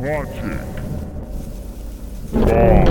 Logic. Song.